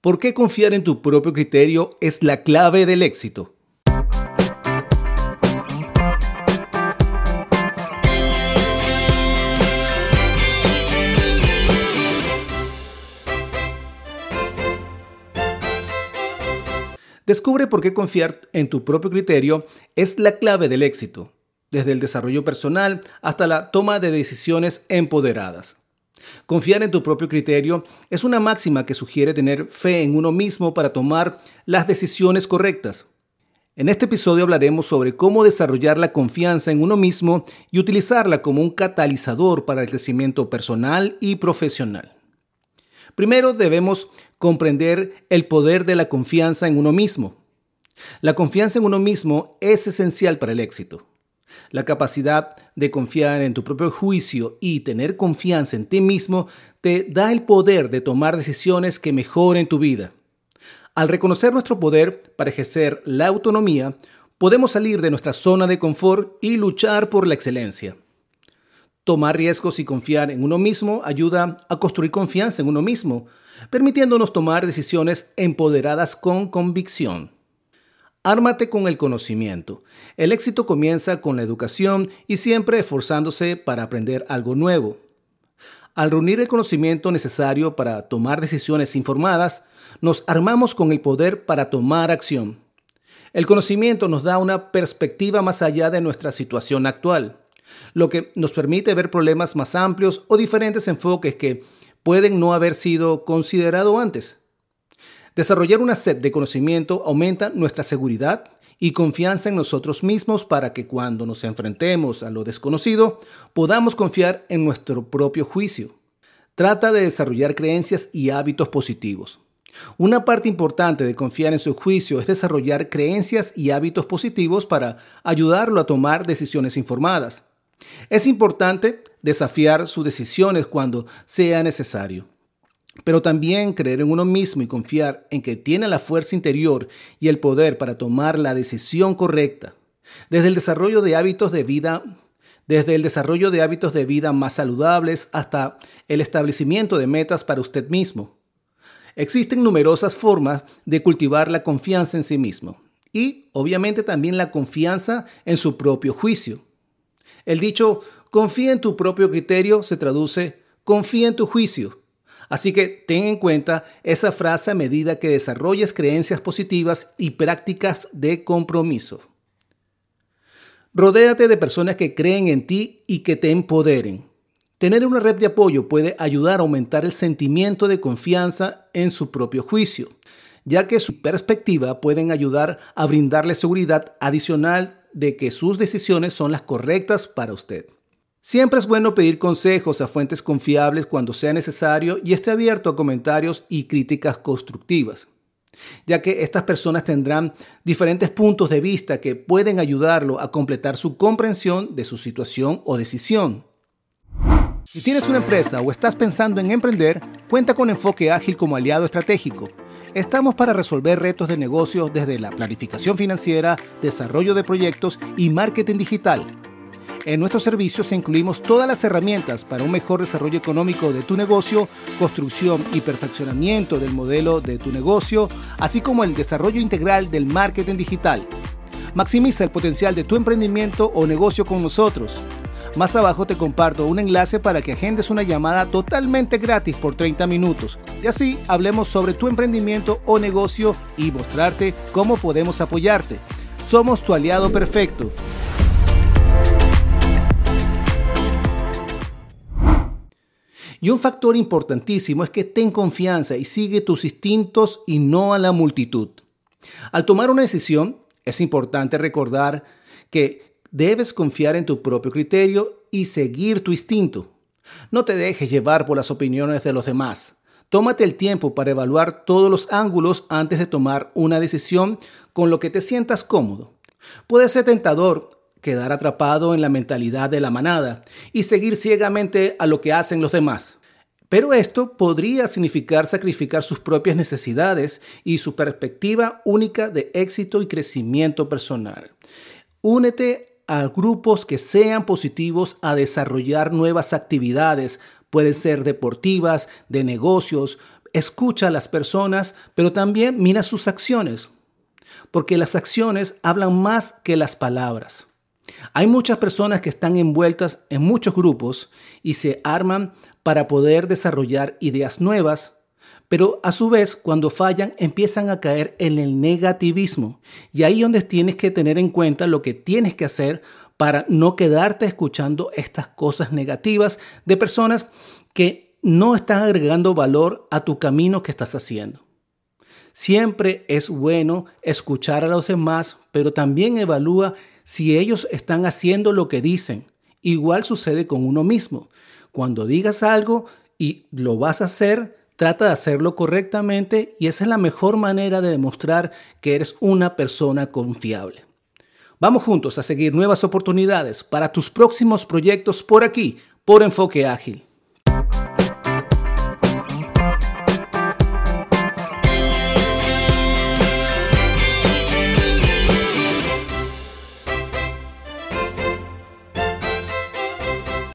¿Por qué confiar en tu propio criterio es la clave del éxito? Descubre por qué confiar en tu propio criterio es la clave del éxito, desde el desarrollo personal hasta la toma de decisiones empoderadas. Confiar en tu propio criterio es una máxima que sugiere tener fe en uno mismo para tomar las decisiones correctas. En este episodio hablaremos sobre cómo desarrollar la confianza en uno mismo y utilizarla como un catalizador para el crecimiento personal y profesional. Primero debemos comprender el poder de la confianza en uno mismo. La confianza en uno mismo es esencial para el éxito. La capacidad de confiar en tu propio juicio y tener confianza en ti mismo te da el poder de tomar decisiones que mejoren tu vida. Al reconocer nuestro poder para ejercer la autonomía, podemos salir de nuestra zona de confort y luchar por la excelencia. Tomar riesgos y confiar en uno mismo ayuda a construir confianza en uno mismo, permitiéndonos tomar decisiones empoderadas con convicción. Ármate con el conocimiento. El éxito comienza con la educación y siempre esforzándose para aprender algo nuevo. Al reunir el conocimiento necesario para tomar decisiones informadas, nos armamos con el poder para tomar acción. El conocimiento nos da una perspectiva más allá de nuestra situación actual lo que nos permite ver problemas más amplios o diferentes enfoques que pueden no haber sido considerados antes. Desarrollar una sed de conocimiento aumenta nuestra seguridad y confianza en nosotros mismos para que cuando nos enfrentemos a lo desconocido podamos confiar en nuestro propio juicio. Trata de desarrollar creencias y hábitos positivos. Una parte importante de confiar en su juicio es desarrollar creencias y hábitos positivos para ayudarlo a tomar decisiones informadas. Es importante desafiar sus decisiones cuando sea necesario, pero también creer en uno mismo y confiar en que tiene la fuerza interior y el poder para tomar la decisión correcta. Desde el desarrollo de hábitos de vida desde el desarrollo de hábitos de vida más saludables hasta el establecimiento de metas para usted mismo. Existen numerosas formas de cultivar la confianza en sí mismo y obviamente también la confianza en su propio juicio. El dicho confía en tu propio criterio se traduce confía en tu juicio. Así que ten en cuenta esa frase a medida que desarrolles creencias positivas y prácticas de compromiso. Rodéate de personas que creen en ti y que te empoderen. Tener una red de apoyo puede ayudar a aumentar el sentimiento de confianza en su propio juicio, ya que su perspectiva pueden ayudar a brindarle seguridad adicional de que sus decisiones son las correctas para usted. Siempre es bueno pedir consejos a fuentes confiables cuando sea necesario y esté abierto a comentarios y críticas constructivas, ya que estas personas tendrán diferentes puntos de vista que pueden ayudarlo a completar su comprensión de su situación o decisión. Si tienes una empresa o estás pensando en emprender, cuenta con Enfoque Ágil como aliado estratégico Estamos para resolver retos de negocios desde la planificación financiera, desarrollo de proyectos y marketing digital. En nuestros servicios incluimos todas las herramientas para un mejor desarrollo económico de tu negocio, construcción y perfeccionamiento del modelo de tu negocio, así como el desarrollo integral del marketing digital. Maximiza el potencial de tu emprendimiento o negocio con nosotros. Más abajo te comparto un enlace para que agendes una llamada totalmente gratis por 30 minutos. Y así hablemos sobre tu emprendimiento o negocio y mostrarte cómo podemos apoyarte. Somos tu aliado perfecto. Y un factor importantísimo es que ten confianza y sigue tus instintos y no a la multitud. Al tomar una decisión, es importante recordar que Debes confiar en tu propio criterio y seguir tu instinto. No te dejes llevar por las opiniones de los demás. Tómate el tiempo para evaluar todos los ángulos antes de tomar una decisión con lo que te sientas cómodo. Puede ser tentador quedar atrapado en la mentalidad de la manada y seguir ciegamente a lo que hacen los demás. Pero esto podría significar sacrificar sus propias necesidades y su perspectiva única de éxito y crecimiento personal. Únete a grupos que sean positivos a desarrollar nuevas actividades. Pueden ser deportivas, de negocios, escucha a las personas, pero también mira sus acciones, porque las acciones hablan más que las palabras. Hay muchas personas que están envueltas en muchos grupos y se arman para poder desarrollar ideas nuevas, pero a su vez cuando fallan empiezan a caer en el negativismo. Y ahí donde tienes que tener en cuenta lo que tienes que hacer para no quedarte escuchando estas cosas negativas de personas que no están agregando valor a tu camino que estás haciendo. Siempre es bueno escuchar a los demás, pero también evalúa si ellos están haciendo lo que dicen. Igual sucede con uno mismo. Cuando digas algo y lo vas a hacer, trata de hacerlo correctamente y esa es la mejor manera de demostrar que eres una persona confiable. Vamos juntos a seguir nuevas oportunidades para tus próximos proyectos por aquí, por Enfoque Ágil.